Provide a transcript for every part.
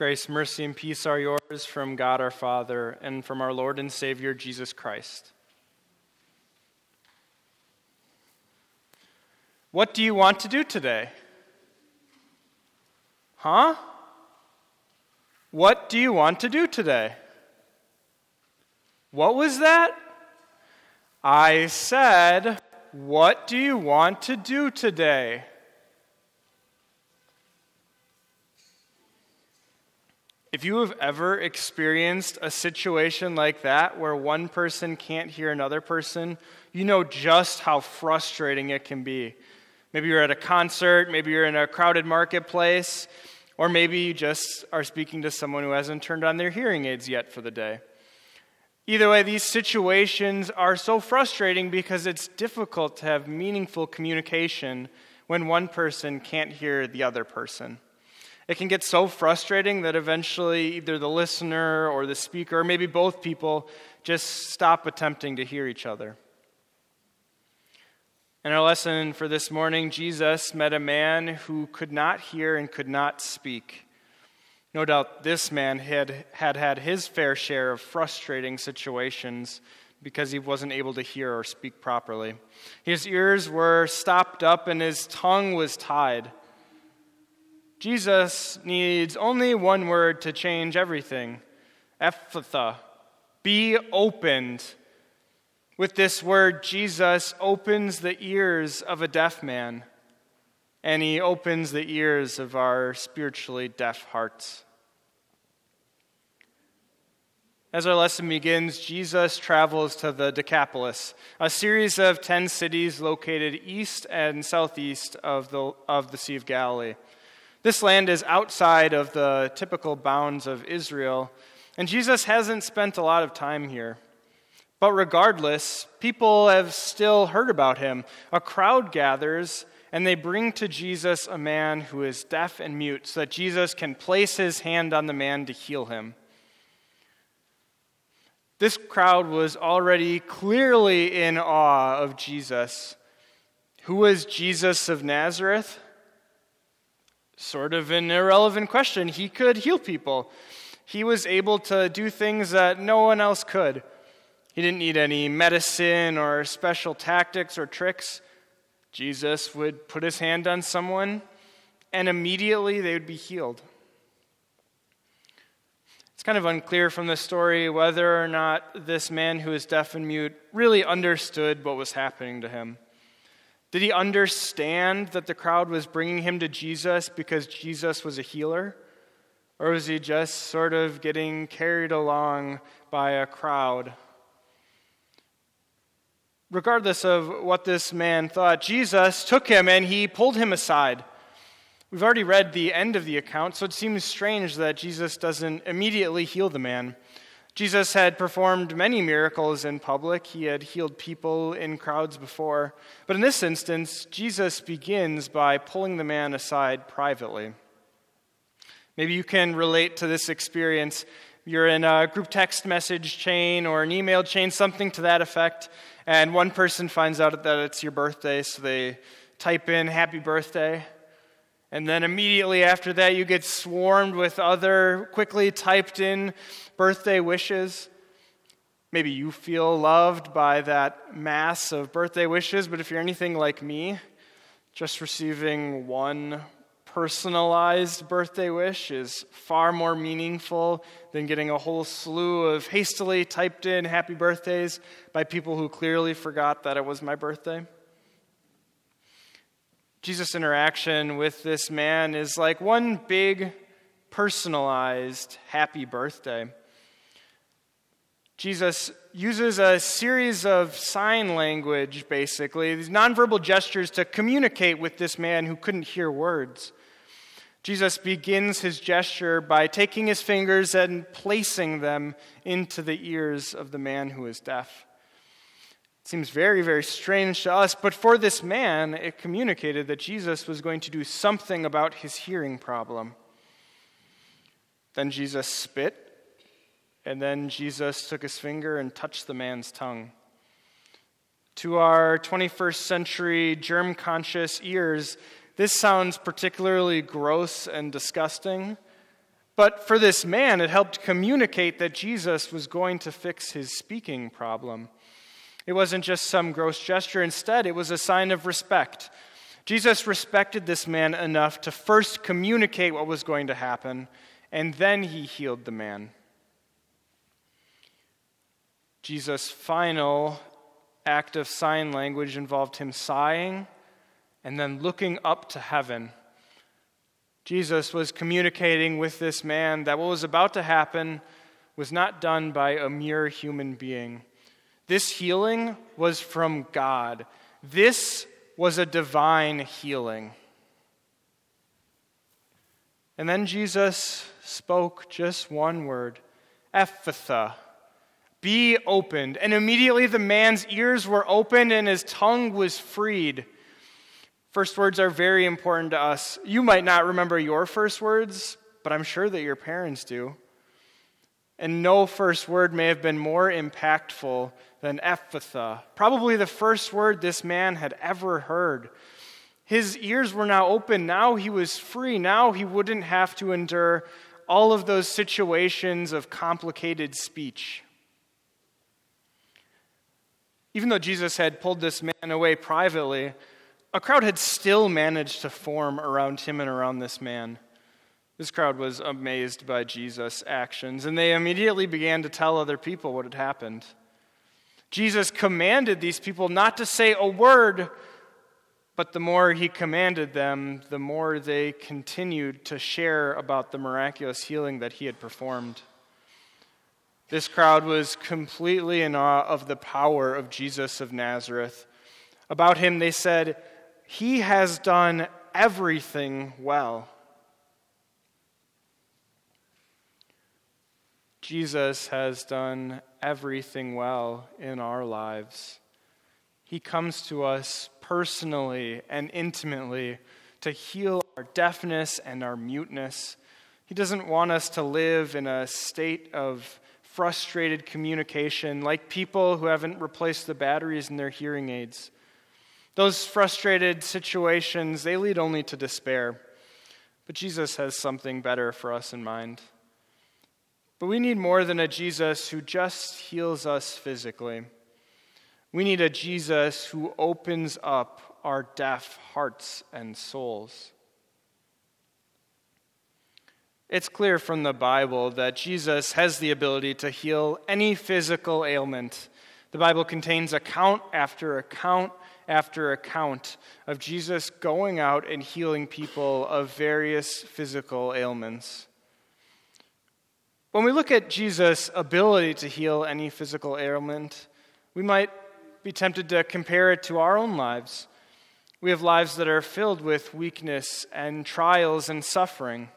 Grace, mercy, and peace are yours from God our Father and from our Lord and Savior Jesus Christ. What do you want to do today? Huh? What do you want to do today? What was that? I said, What do you want to do today? If you have ever experienced a situation like that where one person can't hear another person, you know just how frustrating it can be. Maybe you're at a concert, maybe you're in a crowded marketplace, or maybe you just are speaking to someone who hasn't turned on their hearing aids yet for the day. Either way, these situations are so frustrating because it's difficult to have meaningful communication when one person can't hear the other person. It can get so frustrating that eventually either the listener or the speaker, or maybe both people, just stop attempting to hear each other. In our lesson for this morning, Jesus met a man who could not hear and could not speak. No doubt this man had, had had his fair share of frustrating situations because he wasn't able to hear or speak properly. His ears were stopped up and his tongue was tied. Jesus needs only one word to change everything Ephphatha, be opened. With this word, Jesus opens the ears of a deaf man, and he opens the ears of our spiritually deaf hearts. As our lesson begins, Jesus travels to the Decapolis, a series of 10 cities located east and southeast of the, of the Sea of Galilee. This land is outside of the typical bounds of Israel, and Jesus hasn't spent a lot of time here. But regardless, people have still heard about him. A crowd gathers, and they bring to Jesus a man who is deaf and mute, so that Jesus can place his hand on the man to heal him. This crowd was already clearly in awe of Jesus. Who was Jesus of Nazareth? Sort of an irrelevant question. He could heal people, he was able to do things that no one else could. He didn't need any medicine or special tactics or tricks. Jesus would put his hand on someone, and immediately they would be healed. It's kind of unclear from the story whether or not this man who is deaf and mute really understood what was happening to him. Did he understand that the crowd was bringing him to Jesus because Jesus was a healer? Or was he just sort of getting carried along by a crowd? Regardless of what this man thought, Jesus took him and he pulled him aside. We've already read the end of the account, so it seems strange that Jesus doesn't immediately heal the man. Jesus had performed many miracles in public. He had healed people in crowds before. But in this instance, Jesus begins by pulling the man aside privately. Maybe you can relate to this experience. You're in a group text message chain or an email chain, something to that effect, and one person finds out that it's your birthday, so they type in happy birthday. And then immediately after that, you get swarmed with other quickly typed in birthday wishes. Maybe you feel loved by that mass of birthday wishes, but if you're anything like me, just receiving one personalized birthday wish is far more meaningful than getting a whole slew of hastily typed in happy birthdays by people who clearly forgot that it was my birthday. Jesus' interaction with this man is like one big, personalized happy birthday. Jesus uses a series of sign language, basically, these nonverbal gestures to communicate with this man who couldn't hear words. Jesus begins his gesture by taking his fingers and placing them into the ears of the man who is deaf. Seems very, very strange to us, but for this man, it communicated that Jesus was going to do something about his hearing problem. Then Jesus spit, and then Jesus took his finger and touched the man's tongue. To our 21st century germ conscious ears, this sounds particularly gross and disgusting. But for this man, it helped communicate that Jesus was going to fix his speaking problem. It wasn't just some gross gesture, instead, it was a sign of respect. Jesus respected this man enough to first communicate what was going to happen, and then he healed the man. Jesus' final act of sign language involved him sighing and then looking up to heaven. Jesus was communicating with this man that what was about to happen was not done by a mere human being. This healing was from God. This was a divine healing. And then Jesus spoke just one word, Ephphatha, be opened. And immediately the man's ears were opened and his tongue was freed. First words are very important to us. You might not remember your first words, but I'm sure that your parents do. And no first word may have been more impactful than Ephphatha, probably the first word this man had ever heard. His ears were now open. Now he was free. Now he wouldn't have to endure all of those situations of complicated speech. Even though Jesus had pulled this man away privately, a crowd had still managed to form around him and around this man. This crowd was amazed by Jesus' actions, and they immediately began to tell other people what had happened. Jesus commanded these people not to say a word, but the more he commanded them, the more they continued to share about the miraculous healing that he had performed. This crowd was completely in awe of the power of Jesus of Nazareth. About him, they said, He has done everything well. Jesus has done everything well in our lives. He comes to us personally and intimately to heal our deafness and our muteness. He doesn't want us to live in a state of frustrated communication, like people who haven't replaced the batteries in their hearing aids. Those frustrated situations, they lead only to despair. But Jesus has something better for us in mind. But we need more than a Jesus who just heals us physically. We need a Jesus who opens up our deaf hearts and souls. It's clear from the Bible that Jesus has the ability to heal any physical ailment. The Bible contains account after account after account of Jesus going out and healing people of various physical ailments. When we look at Jesus' ability to heal any physical ailment, we might be tempted to compare it to our own lives. We have lives that are filled with weakness and trials and suffering.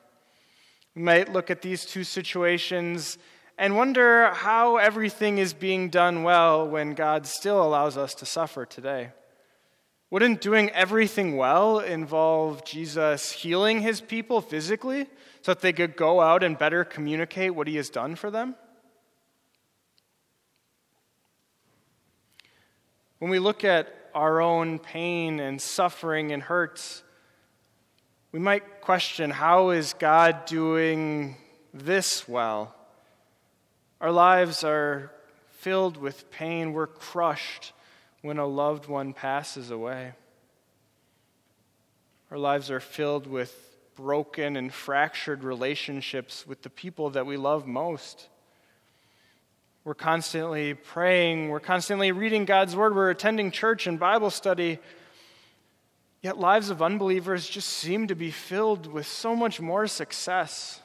We might look at these two situations and wonder how everything is being done well when God still allows us to suffer today. Wouldn't doing everything well involve Jesus healing his people physically so that they could go out and better communicate what he has done for them? When we look at our own pain and suffering and hurts, we might question how is God doing this well? Our lives are filled with pain. We're crushed when a loved one passes away. Our lives are filled with broken and fractured relationships with the people that we love most. We're constantly praying, we're constantly reading God's Word, we're attending church and Bible study Yet lives of unbelievers just seem to be filled with so much more success.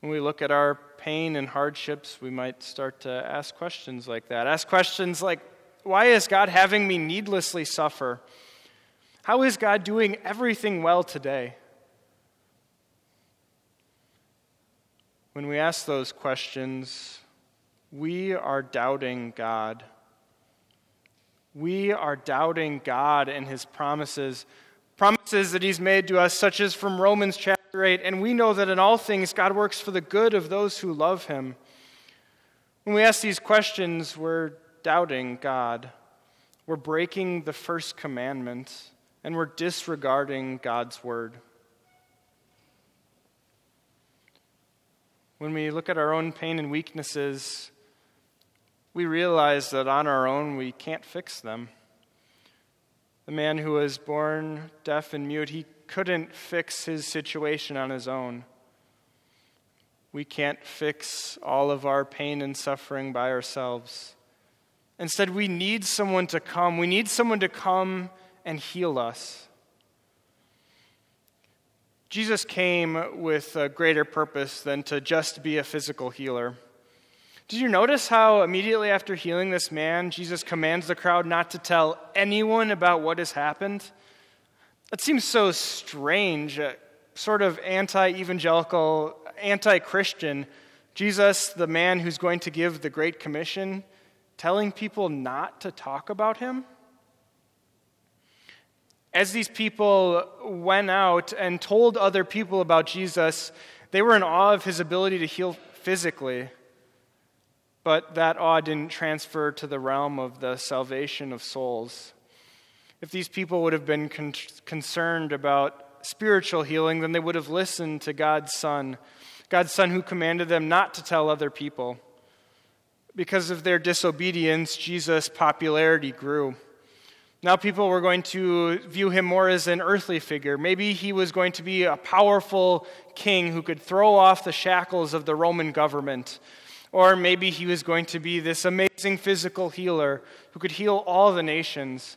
When we look at our pain and hardships, we might start to ask questions like that. Ask questions like, why is God having me needlessly suffer? How is God doing everything well today? When we ask those questions, we are doubting God we are doubting God and his promises, promises that he's made to us, such as from Romans chapter 8. And we know that in all things, God works for the good of those who love him. When we ask these questions, we're doubting God. We're breaking the first commandment, and we're disregarding God's word. When we look at our own pain and weaknesses, we realize that on our own we can't fix them. The man who was born deaf and mute, he couldn't fix his situation on his own. We can't fix all of our pain and suffering by ourselves. Instead, we need someone to come. We need someone to come and heal us. Jesus came with a greater purpose than to just be a physical healer. Did you notice how immediately after healing this man, Jesus commands the crowd not to tell anyone about what has happened? That seems so strange, uh, sort of anti evangelical, anti Christian. Jesus, the man who's going to give the Great Commission, telling people not to talk about him? As these people went out and told other people about Jesus, they were in awe of his ability to heal physically. But that awe didn't transfer to the realm of the salvation of souls. If these people would have been con- concerned about spiritual healing, then they would have listened to God's Son, God's Son who commanded them not to tell other people. Because of their disobedience, Jesus' popularity grew. Now, people were going to view him more as an earthly figure. Maybe he was going to be a powerful king who could throw off the shackles of the Roman government. Or maybe he was going to be this amazing physical healer who could heal all the nations.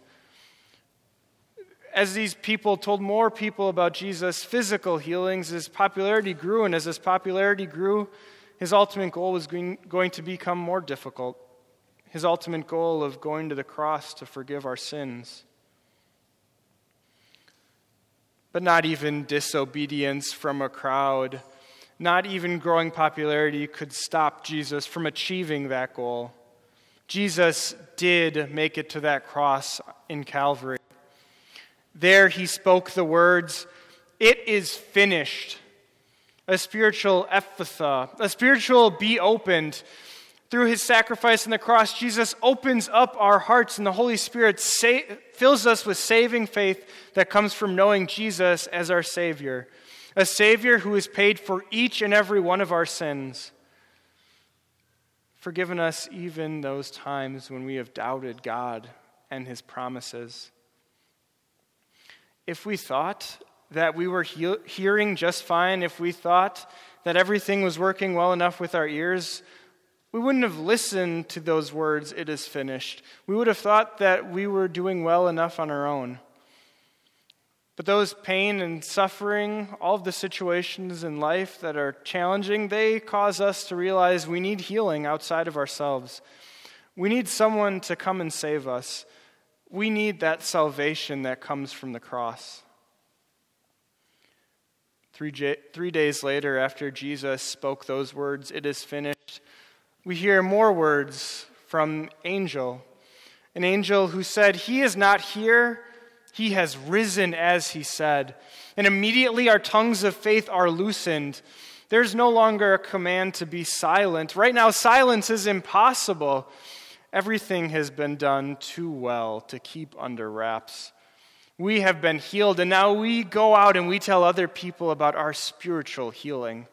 As these people told more people about Jesus' physical healings, his popularity grew, and as his popularity grew, his ultimate goal was going to become more difficult his ultimate goal of going to the cross to forgive our sins. But not even disobedience from a crowd, not even growing popularity could stop Jesus from achieving that goal. Jesus did make it to that cross in Calvary. There he spoke the words, It is finished. A spiritual ephphatha, a spiritual be opened through his sacrifice on the cross, Jesus opens up our hearts, and the Holy Spirit sa- fills us with saving faith that comes from knowing Jesus as our Savior, a Savior who has paid for each and every one of our sins, forgiven us even those times when we have doubted God and his promises. If we thought that we were he- hearing just fine, if we thought that everything was working well enough with our ears, we wouldn't have listened to those words, it is finished. We would have thought that we were doing well enough on our own. But those pain and suffering, all of the situations in life that are challenging, they cause us to realize we need healing outside of ourselves. We need someone to come and save us. We need that salvation that comes from the cross. Three, three days later, after Jesus spoke those words, it is finished, we hear more words from angel an angel who said he is not here he has risen as he said and immediately our tongues of faith are loosened. There's no longer a command to be silent. Right now silence is impossible. Everything has been done too well to keep under wraps. We have been healed and now we go out and we tell other people about our spiritual healing.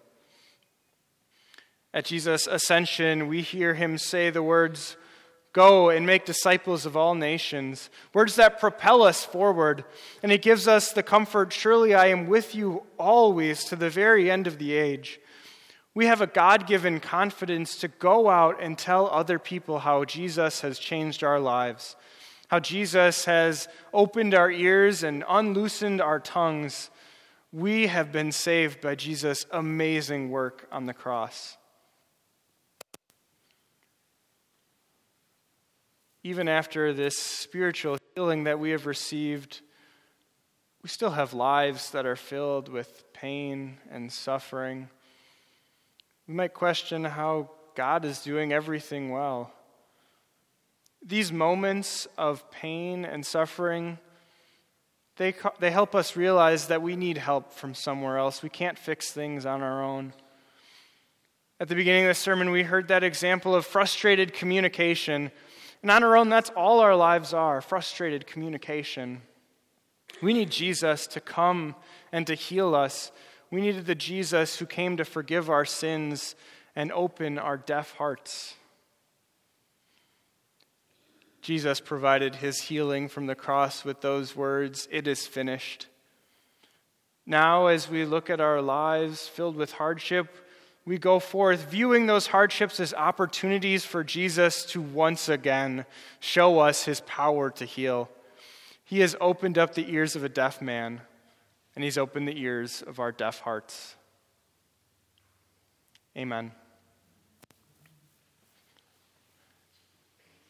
At Jesus' ascension, we hear him say the words, Go and make disciples of all nations. Words that propel us forward. And it gives us the comfort surely I am with you always to the very end of the age. We have a God given confidence to go out and tell other people how Jesus has changed our lives, how Jesus has opened our ears and unloosened our tongues. We have been saved by Jesus' amazing work on the cross. Even after this spiritual healing that we have received, we still have lives that are filled with pain and suffering. We might question how God is doing everything well. These moments of pain and suffering, they, they help us realize that we need help from somewhere else. We can't fix things on our own. At the beginning of the sermon, we heard that example of frustrated communication and on our own, that's all our lives are frustrated communication. We need Jesus to come and to heal us. We needed the Jesus who came to forgive our sins and open our deaf hearts. Jesus provided his healing from the cross with those words, It is finished. Now, as we look at our lives filled with hardship, we go forth viewing those hardships as opportunities for Jesus to once again show us his power to heal. He has opened up the ears of a deaf man, and he's opened the ears of our deaf hearts. Amen.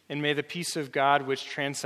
And may the peace of God, which transcends